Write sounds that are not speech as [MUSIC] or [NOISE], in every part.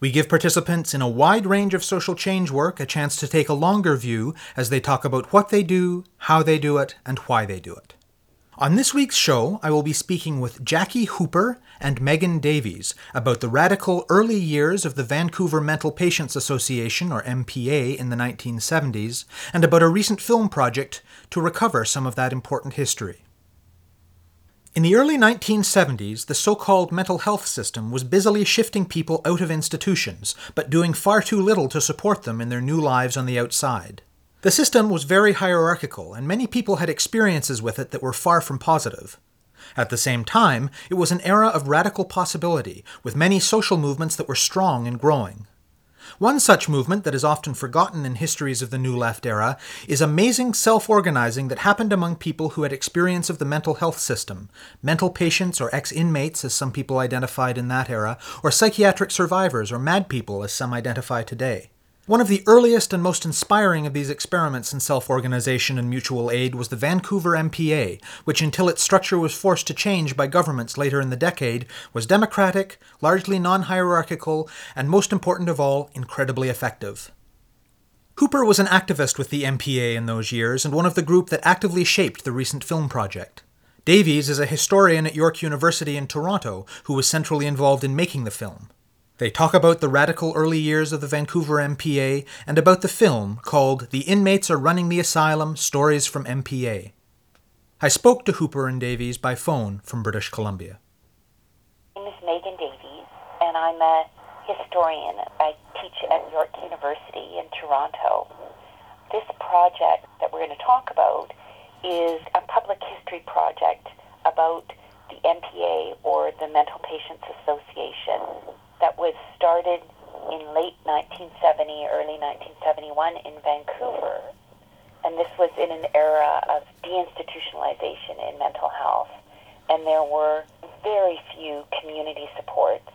We give participants in a wide range of social change work a chance to take a longer view as they talk about what they do, how they do it, and why they do it. On this week's show, I will be speaking with Jackie Hooper and Megan Davies about the radical early years of the Vancouver Mental Patients Association, or MPA, in the 1970s, and about a recent film project to recover some of that important history. In the early 1970s, the so called mental health system was busily shifting people out of institutions, but doing far too little to support them in their new lives on the outside. The system was very hierarchical, and many people had experiences with it that were far from positive. At the same time, it was an era of radical possibility, with many social movements that were strong and growing. One such movement that is often forgotten in histories of the New Left era is amazing self organizing that happened among people who had experience of the mental health system, mental patients or ex inmates, as some people identified in that era, or psychiatric survivors or mad people, as some identify today. One of the earliest and most inspiring of these experiments in self organization and mutual aid was the Vancouver MPA, which, until its structure was forced to change by governments later in the decade, was democratic, largely non hierarchical, and most important of all, incredibly effective. Hooper was an activist with the MPA in those years and one of the group that actively shaped the recent film project. Davies is a historian at York University in Toronto who was centrally involved in making the film. They talk about the radical early years of the Vancouver MPA and about the film called The Inmates Are Running the Asylum Stories from MPA. I spoke to Hooper and Davies by phone from British Columbia. My name is Megan Davies, and I'm a historian. I teach at York University in Toronto. This project that we're going to talk about is a public history project about the MPA, or the Mental Patients Association, that was started in late 1970, early 1971 in Vancouver. And this was in an era of deinstitutionalization in mental health. And there were very few community supports.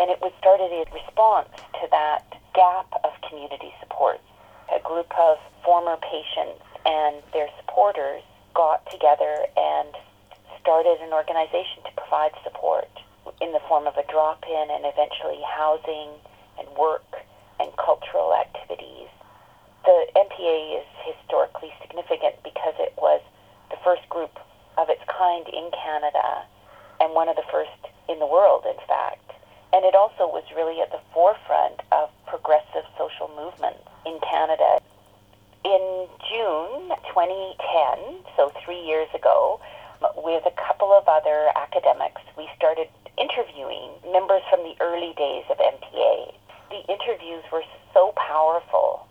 And it was started in response to that gap of community supports. A group of former patients and their supporters got together and started an organization to provide support in the form of a drop in and eventually housing and work and cultural activities. The MPA is historically significant because it was the first group of its kind in Canada and one of the first in the world, in fact. And it also was really at the forefront of progressive social movements in Canada. In June 2010, so three years ago, with a couple of other academics, we started interviewing members from the early days of MPA. The interviews were so powerful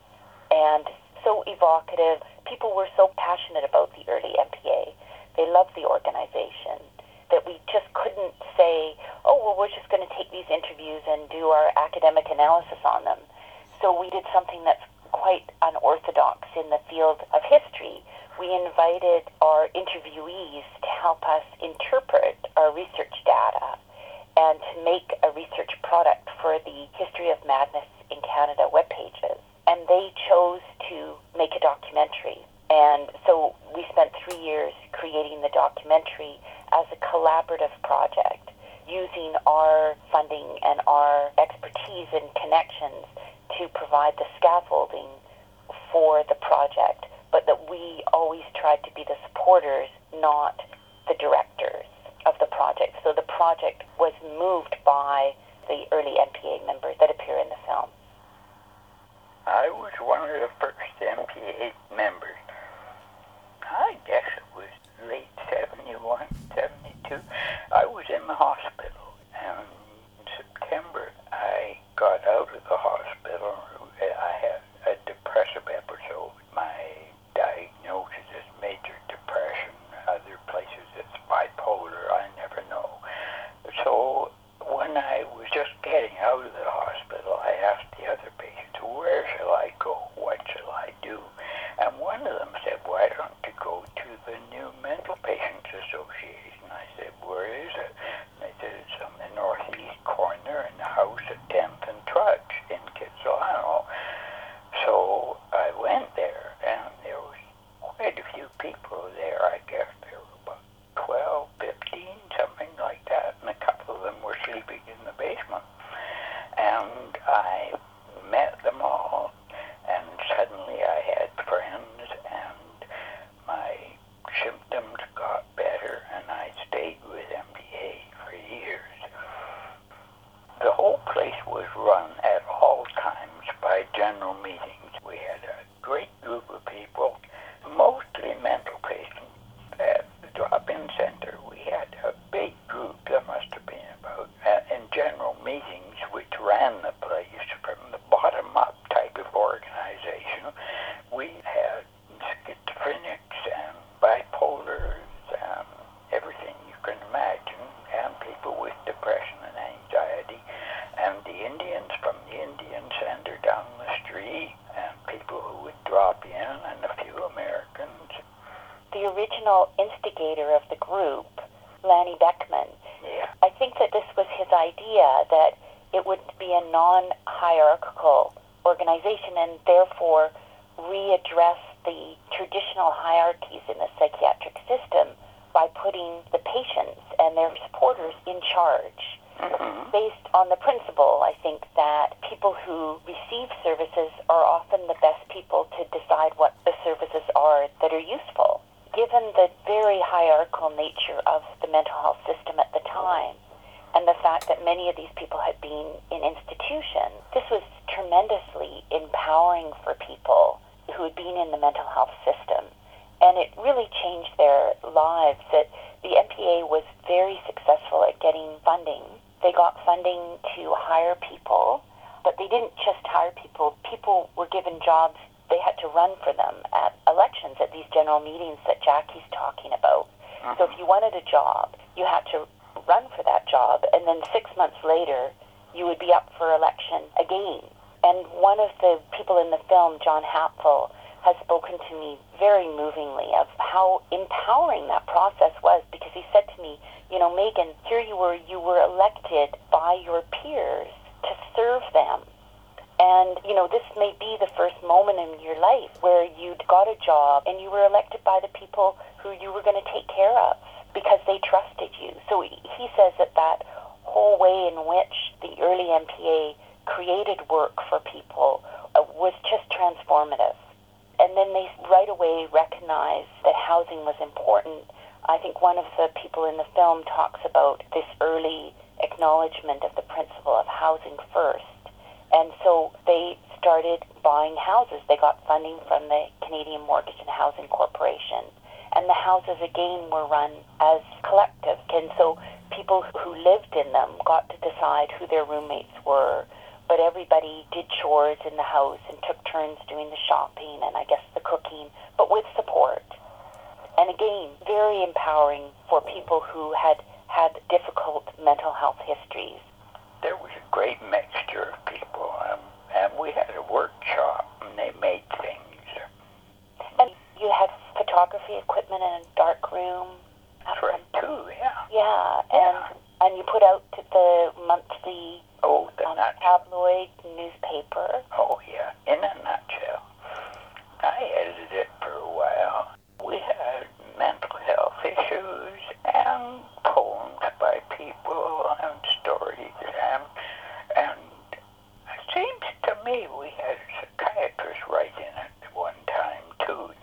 and so evocative. People were so passionate about the early MPA. They loved the organization that we just couldn't say, oh, well, we're just going to take these interviews and do our academic analysis on them. So we did something that's quite unorthodox in the field of history. We invited our interviewees to help us interpret our research data and to make a research product for the History of Madness in Canada web pages. And they chose to make a documentary. And so we spent three years creating the documentary as a collaborative project using our funding and our expertise and connections to provide the scaffolding for the project, but that we always tried to be the supporters, not the directors of the project. So the project was moved by the early MPA members that appear in the film. I was one of the first MPA members. I guess it was late 71, 72. I was in the hospital, and in September I got out of the hospital. I had a depressive episode. My diagnosis is major depression. Other places it's bipolar. I never know. So when I out of the hospital, I asked the other patients, where shall I go? What shall Lanny Beckman. Yeah. I think that this was his idea that it would be a non hierarchical organization and therefore readdress the traditional hierarchies in the psychiatric system by putting the patients and their supporters in charge. Mm-hmm. Based on the principle, I think that people who receive services are often the best people to decide what the services are that are useful. Given the very hierarchical nature of the mental health system at the time, and the fact that many of these people had been in institutions, this was tremendously empowering for people who had been in the mental health system. And it really changed their lives. That the MPA was very successful at getting funding. They got funding to hire people, but they didn't just hire people. People were given jobs. They had to run for them at elections, at these general meetings that Jackie's talking about. Uh-huh. So if you wanted a job, you had to run for that job, and then six months later, you would be up for election again. And one of the people in the film, John Hapfel, has spoken to me very movingly of how empowering that process was because he said to me, you know, Megan, here you were, you were elected by your peers to serve them. And, you know, this may be the first moment in your life where you'd got a job and you were elected by the people who you were going to take care of because they trusted you. So he says that that whole way in which the early MPA created work for people uh, was just transformative. And then they right away recognized that housing was important. I think one of the people in the film talks about this early acknowledgement of the principle of housing first. And so they started buying houses. They got funding from the Canadian Mortgage and Housing Corporation. And the houses again were run as collective. And so people who lived in them got to decide who their roommates were. But everybody did chores in the house and took turns doing the shopping and I guess the cooking, but with support. And again, very empowering for people who had had difficult mental health histories. There was a great mixture of people, and we had a workshop, and they made things. And you had photography equipment in a dark room. That's right, too, yeah. Yeah, and and you put out the monthly Oh, the um, nut. tabloid newspaper. Oh, yeah, in a nutshell. I edited it for a while. We had mental health issues and poems by people and stories. And, and it seems to me we had a psychiatrist writing it at one time, too.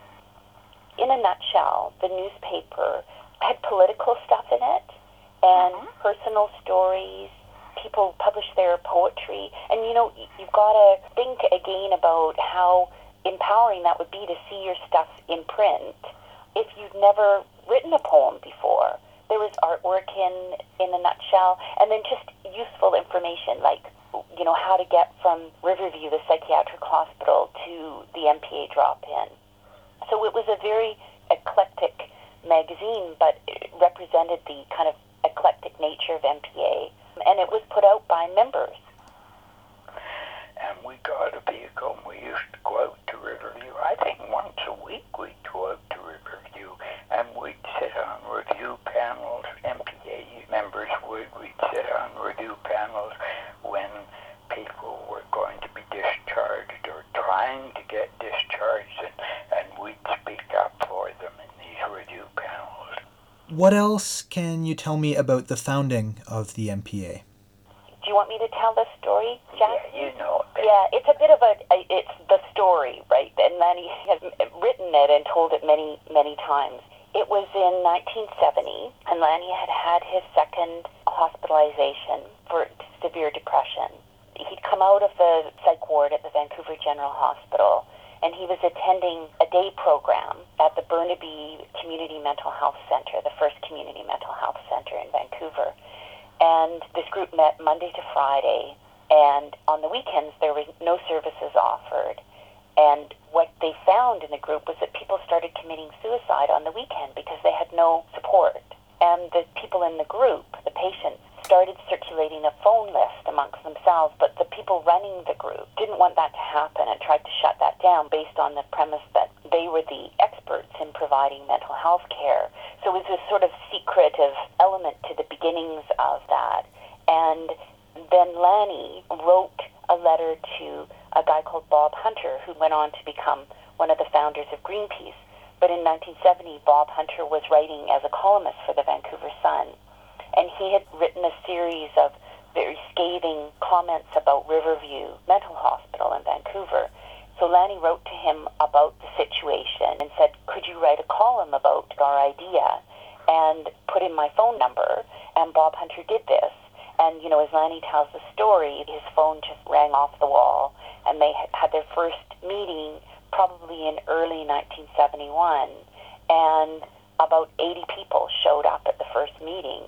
In a nutshell, the newspaper had political stuff in it and Mhm. personal stories. People published their poetry, and you know you've got to think again about how empowering that would be to see your stuff in print if you've never written a poem before. There was artwork in in a nutshell, and then just useful information like you know how to get from Riverview, the psychiatric hospital, to the MPA drop-in. So it was a very eclectic magazine, but it represented the kind of eclectic nature of MPA, and it was put out by members. And we got a vehicle and we used to go out to Riverview. I think once a week we'd go out to Riverview and we'd sit on review panels. MPA members would. We'd sit on review panels people were going to be discharged or trying to get discharged and, and we'd speak up for them in these review panels. What else can you tell me about the founding of the MPA? Do you want me to tell the story, Jack? Yeah, you know it. Yeah, it's a bit of a, a it's the story, right? And Lanny has written it and told it many, many times. It was in 1970, and Lanny had had his second hospitalization for severe depression. He'd come out of the psych ward at the Vancouver General Hospital, and he was attending a day program at the Burnaby Community Mental Health Center, the first community mental health center in Vancouver. And this group met Monday to Friday, and on the weekends there was no services offered. And what they found in the group was that people started committing suicide on the weekend because they had no support. And the people in the group, the patients, started circulating a phone list amongst themselves, but the people running the group didn't want that to happen and tried to shut that down based on the premise that they were the experts in providing mental health care. So it was this sort of secretive element to the beginnings of that. And then Lanny wrote a letter to a guy called Bob Hunter, who went on to become one of the founders of Greenpeace. But in 1970, Bob Hunter was writing as a columnist for the Vancouver Sun. And he had written a series of very scathing comments about Riverview Mental Hospital in Vancouver. So Lanny wrote to him about the situation and said, Could you write a column about our idea? And put in my phone number. And Bob Hunter did this. And, you know, as Lanny tells the story, his phone just rang off the wall. And they had their first meeting probably in early 1971. And about 80 people showed up at the first meeting.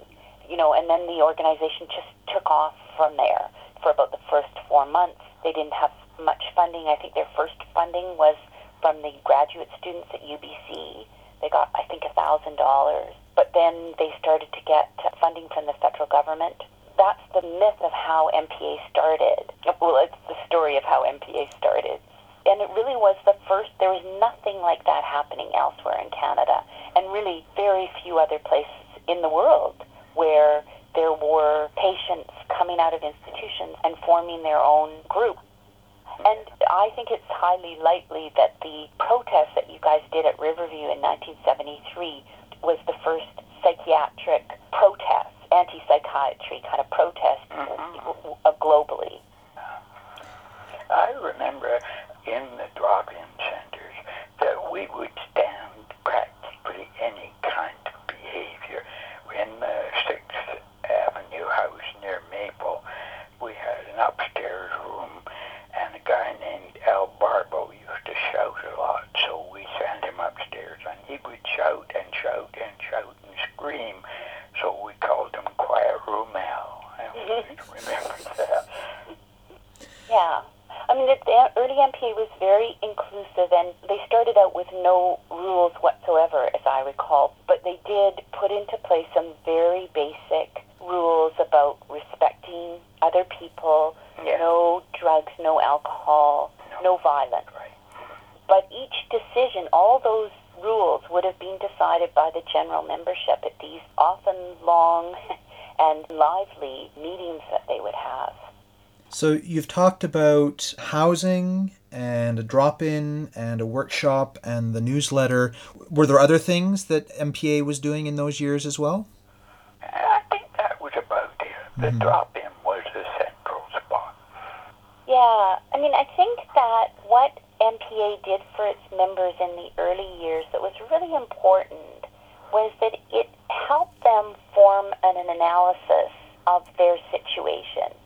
You know, and then the organization just took off from there for about the first four months. They didn't have much funding. I think their first funding was from the graduate students at UBC. They got, I think, a thousand dollars. But then they started to get funding from the federal government. That's the myth of how MPA started. Well, it's the story of how MPA started. And it really was the first, there was nothing like that happening elsewhere in Canada, and really very few other places in the world where there were patients coming out of institutions and forming their own group. And I think it's highly likely that the protest that you guys did at Riverview in 1973 was the first psychiatric protest, anti-psychiatry kind of protest uh, globally. I remember in the drop-in centers that we would stand practically any kind of behavior. In the Sixth Avenue house near Maple, we had an upstairs room, and a guy named Al Barbo used to shout a lot, so we sent him upstairs, and he would shout and shout and shout and scream, so we called him Quiet Room Al. I remember that. Yeah. I mean, the, the was very inclusive, and they started out with no rules whatsoever, as I recall. But they did put into place some very basic rules about respecting other people, Yeah. no drugs, no alcohol, no violence. Right. But each decision, all those rules would have been decided by the general membership at these often long [LAUGHS] and lively meetings that they would have. So you've talked about housing and a drop-in and a workshop and the newsletter. Were there other things that MPA was doing in those years as well? I think that was about it. The mm-hmm. drop-in was the central spot. Yeah, I mean, I think that what MPA did for its members in the early years that was really important was that it helped them form an, an analysis of their situation.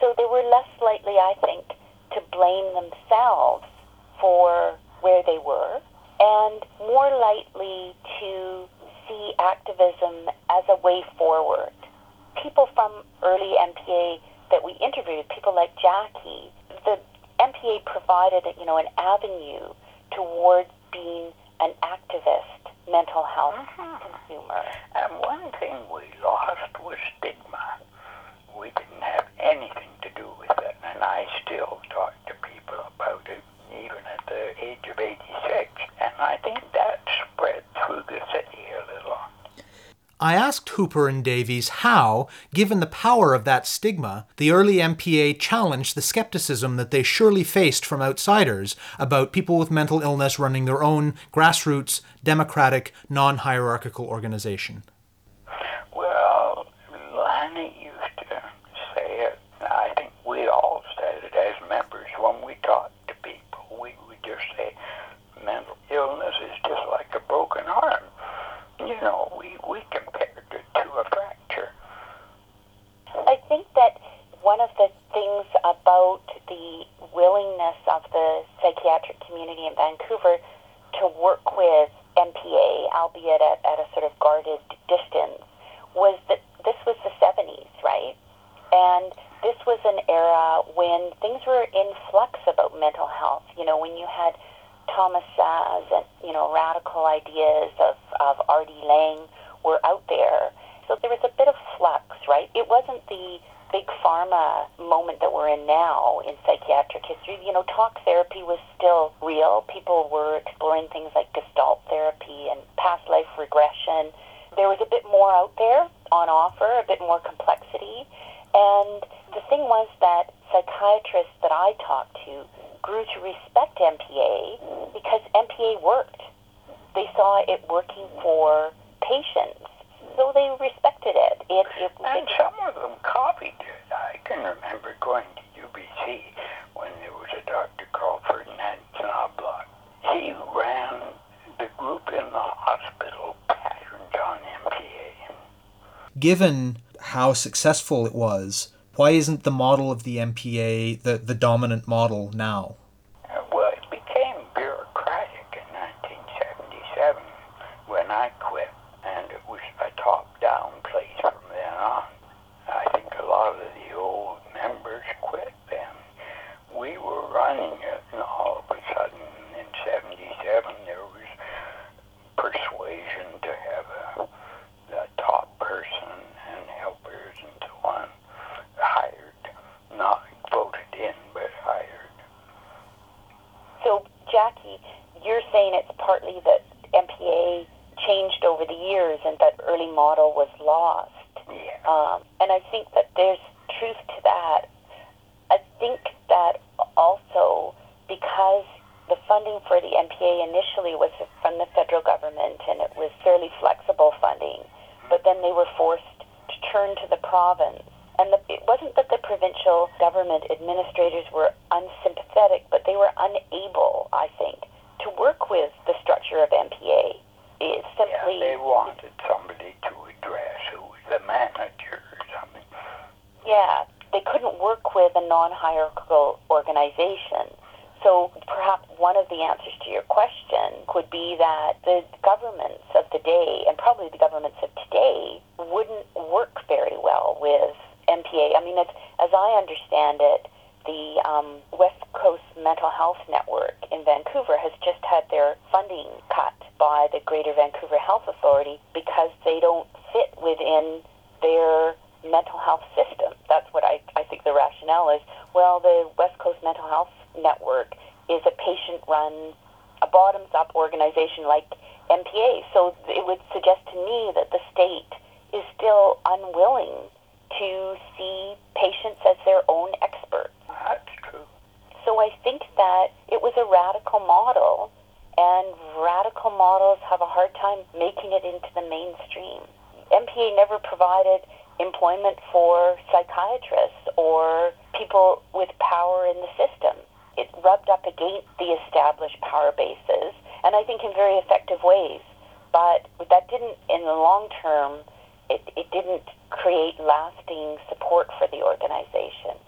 So they were less likely, I think, to blame themselves for where they were and more likely to see activism as a way forward. People from early MPA that we interviewed, people like Jackie, the MPA provided, you know, an avenue towards being an activist mental health mm-hmm. consumer. And one thing we lost was stigma. We didn't have anything to do with it, and I still talk to people about it, even at the age of 86. And I think that spread through the city a little. I asked Hooper and Davies how, given the power of that stigma, the early MPA challenged the skepticism that they surely faced from outsiders about people with mental illness running their own grassroots, democratic, non hierarchical organization. Well, Lanny used to say it. I think we all said it as members when we talked to people. We would just say mental illness is just like a broken arm. You know, we, we compared it to a fracture. I think that one of the things about the willingness of the psychiatric community in Vancouver to work with MPA, albeit at, at a sort of guarded distance, was that this was the 70s, right? And this was an era when things were in flux about mental health. You know, when you had Thomas Szasz and, you know, radical ideas of, of R.D. Laing were out there. So there was a bit of flux, right? It wasn't the big pharma moment that we're in now in psychiatric history, you know, talk therapy was still real. People were exploring things like gestalt therapy and past life regression. There was a bit more out there on offer, a bit more complexity. And the thing was that psychiatrists that I talked to grew to respect MPA because MPA worked. They saw it working for patients, so they respected it. It, it, And it some of them copied it. I can remember going to UBC when there was a Dr. called Ferdinand Knobloch. He ran the group in the hospital patterned on MPA. Given how successful it was, why isn't the model of the MPA the, the dominant model now? Uh, Well, it became bureaucratic in 1977 when I quit, and it was a top-down place from then on. I think a lot of the old members quit then. We were running it, and all of a sudden in 77 there was persuasion to have a, a top person and helpers and so on hired, not voted in, but hired. So, Jackie, you're saying it's partly that MPA changed over the years and that early model was lost. Yeah. Um, and I think that there's truth to that. I think that also because the funding for the MPA initially was from the federal government and it was fairly flexible funding, but then they were forced to turn to the province. And the, it wasn't that the provincial government administrators were unsympathetic, but they were unable, I think, to work with the structure of MPA. It's Yeah, they wanted somebody to address who was the manager or something. Yeah, they couldn't work with a non-hierarchical organization. So perhaps one of the answers to your question could be that the governments of the day, and probably the governments of today, wouldn't work very well with MPA. I mean, it's, as I understand it, the um, West Coast Mental Health Network in Vancouver has just had their funding cut by the Greater Vancouver Health Authority because they don't fit within their mental health system. That's what I, I think the rationale is. Well, the West Coast Mental Health Network is a patient run, a bottoms up organization like MPA. So it would suggest to me that the state is still unwilling to see patients as their own experts. So I think that it was a radical model, and radical models have a hard time making it into the mainstream. MPA never provided employment for psychiatrists or people with power in the system. It rubbed up against the established power bases, and I think in very effective ways. But that didn't, in the long term, it, it didn't create lasting support for the organization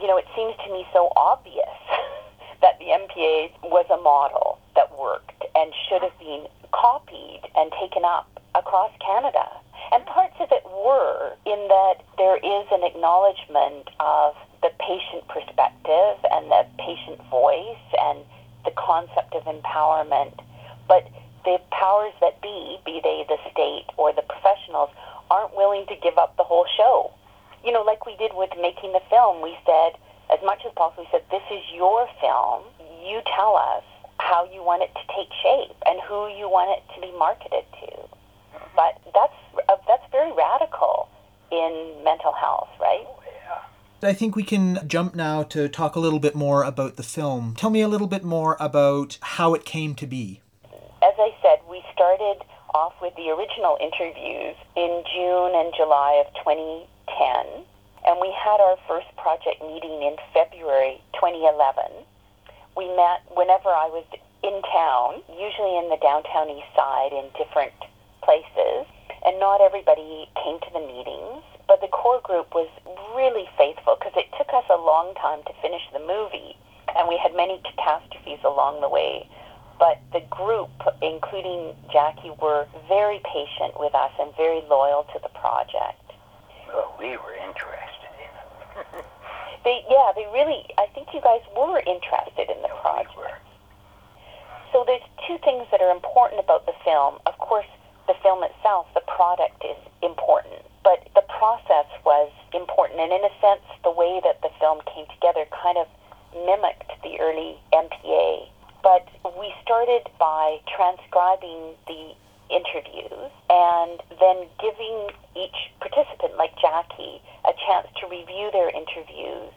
you know, it seems to me so obvious [LAUGHS] that the MPA was a model that worked and should have been copied and taken up across Canada. And parts of it were in that there is an acknowledgement of the patient perspective and the patient voice and the concept of empowerment. But the powers that be, be they the state or the professionals, aren't willing to give up the whole show you know, like we did with making the film, we said, as much as possible, we said, this is your film. You tell us how you want it to take shape and who you want it to be marketed to. But that's uh, that's very radical in mental health, right? I think we can jump now to talk a little bit more about the film. Tell me a little bit more about how it came to be. As I said, we started off with the original interviews in June and July of 2010, and we had our first project meeting in February 2011. We met whenever I was in town, usually in the downtown east side in different places, and not everybody came to the meetings, but the core group was really faithful because it took us a long time to finish the movie, and we had many catastrophes along the way but the group, including Jackie, were very patient with us and very loyal to the project. We were interested in. [LAUGHS] They, yeah, they really. I think you guys were interested in the we project. were. So there's two things that are important about the film. Of course, the film itself, the product is important, but the process was important, and in a sense, the way that the film came together kind of mimicked the early MPA. But we started by transcribing the interviews and then giving each participant, like Jackie, a chance to review their interviews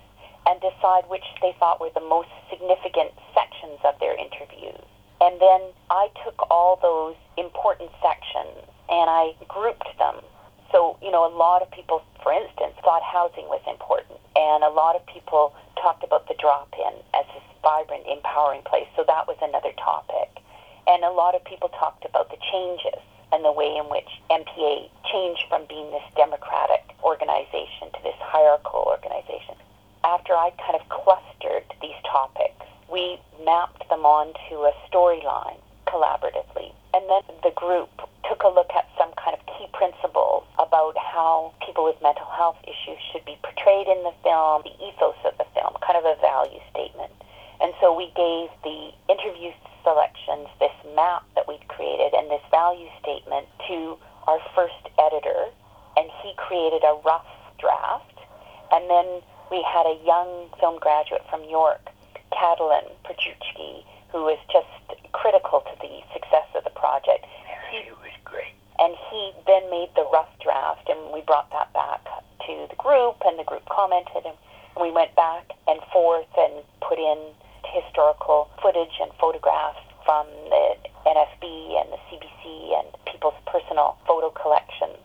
and decide which they thought were the most significant sections of their interviews. And then I took all those important sections and I grouped them. So, you know, a lot of people, for instance, thought housing was important. And a lot of people talked about the drop in as this vibrant, empowering place. So that was another topic. And a lot of people talked about the changes and the way in which MPA changed from being this democratic organization to this hierarchical organization. After I kind of clustered these topics, we mapped them onto a storyline collaboratively. And then the group took a look at some kind of key principles about how people with mental health issues should be portrayed in the film, the ethos of the film, kind of a value statement. And so we gave the interview selections this map that we'd created and this value statement to our first editor, and he created a rough draft. And then we had a young film graduate from York, Catalin Perchuchki, who was just critical to the success of the project. Yeah, she was great. And he then made the rough draft, and we brought that back to the group, and the group commented, and we went back and forth and put in historical footage and photographs from the NFB and the CBC and people's personal photo collections.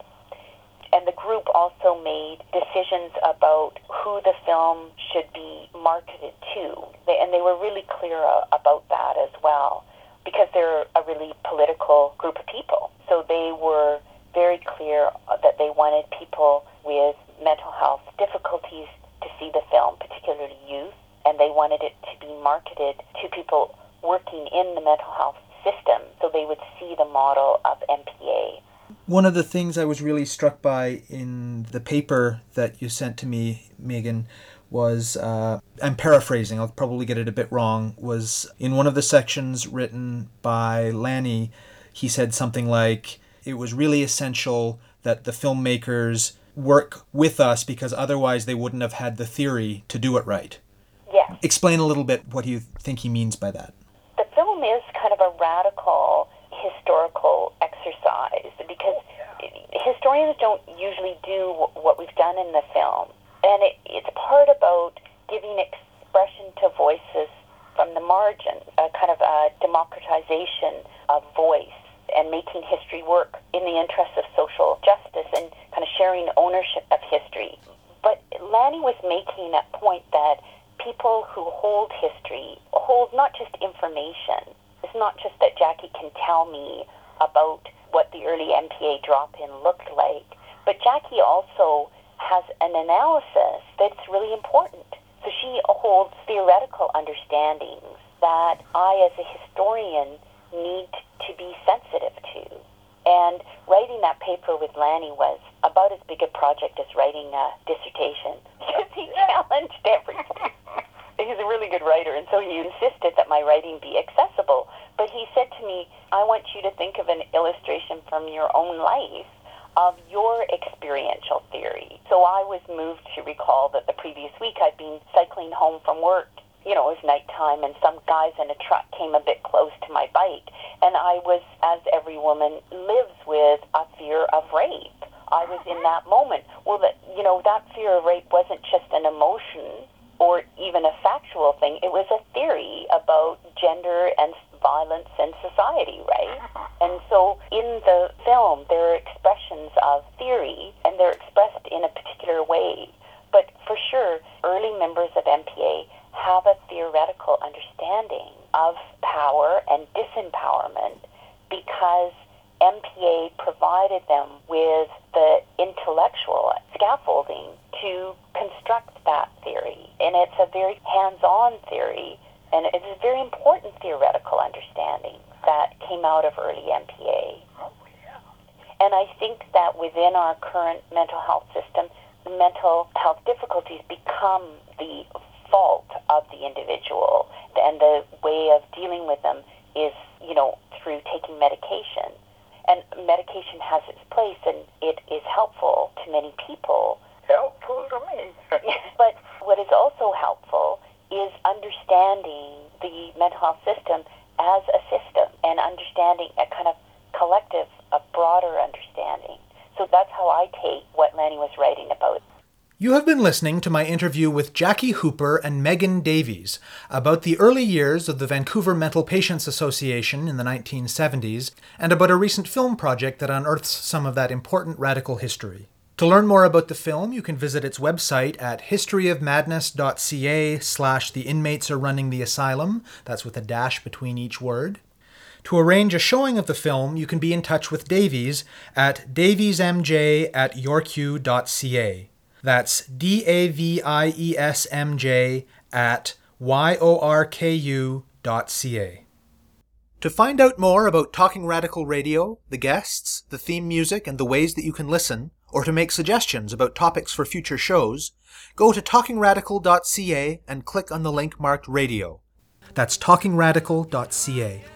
And the group also made decisions about who the film should be marketed to. And they were really clear uh, about that as well, because they're a really political group of people. So they were very clear that they wanted people with mental health difficulties to see the film, particularly youth, and they wanted it to be marketed to people working in the mental health system so they would see the model of MPA. One of the things I was really struck by in the paper that you sent to me, Megan, was uh, I'm paraphrasing, I'll probably get it a bit wrong, was in one of the sections written by Lanny, he said something like, It was really essential that the filmmakers work with us because otherwise they wouldn't have had the theory to do it right. Yes. Explain a little bit what do you think he means by that. The film is kind of a radical historical exercise because historians don't usually do what we've done in the film. And it, it's part about giving expression to voices from the margins, a kind of a democratization of voice and making history work in the interests of social justice and kind of sharing ownership of history. But Lanny was making a point that people who hold history hold not just information. It's not just that Jackie can tell me about what the early MPA drop-in looked like, but Jackie also has an analysis that's really important. So she holds theoretical understandings that I, as a historian, need to be sensitive to. And writing that paper with Lanny was about as big a project as writing a dissertation [LAUGHS] because he challenged everything. [LAUGHS] He's a really good writer, and so he insisted that my writing be accessible. But he said to me, I want you to think of an illustration from your own life of your experiential theory. So I was moved to recall that the previous week I'd been cycling home from work. You know, it was nighttime, and some guys in a truck came a bit close to my bike. And I was, as every woman lives with, a fear of rape. I was in that moment. Well, that you know, that fear of rape wasn't just an emotion or even a factual thing. It was a theory about gender and violence in society, right? Uh-huh. And so in the film, there are expressions of theory, and they're expressed in a particular way. But for sure, early members of MPA have a theoretical understanding of power and disempowerment because MPA provided them with the intellectual scaffolding to construct that theory. And it's a very hands on theory, and it's a very important theoretical understanding that came out of early MPA. And I think that within our current mental health system, mental health difficulties become the fault of the individual, and the way of dealing with them is, you know, through taking medication. And medication has its place and it is helpful to many people. Helpful to me. [LAUGHS] but what is also helpful is understanding the mental health system as a system and understanding a kind of collective, a broader understanding. So that's how I take what Lanny was writing about. You have been listening to my interview with Jackie Hooper and Megan Davies about the early years of the Vancouver Mental Patients Association in the 1970s and about a recent film project that unearths some of that important radical history. To learn more about the film, you can visit its website at historyofmadness.ca slash the inmates are running the asylum. That's with a dash between each word. To arrange a showing of the film, you can be in touch with Davies at daviesmj at yorku.ca. That's D A V I E S M J at Y O R K U dot C A. To find out more about Talking Radical Radio, the guests, the theme music, and the ways that you can listen, or to make suggestions about topics for future shows, go to talkingradical.ca and click on the link marked radio. That's talkingradical.ca.